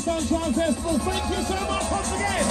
Sunshine Festival. Thank you so much once again.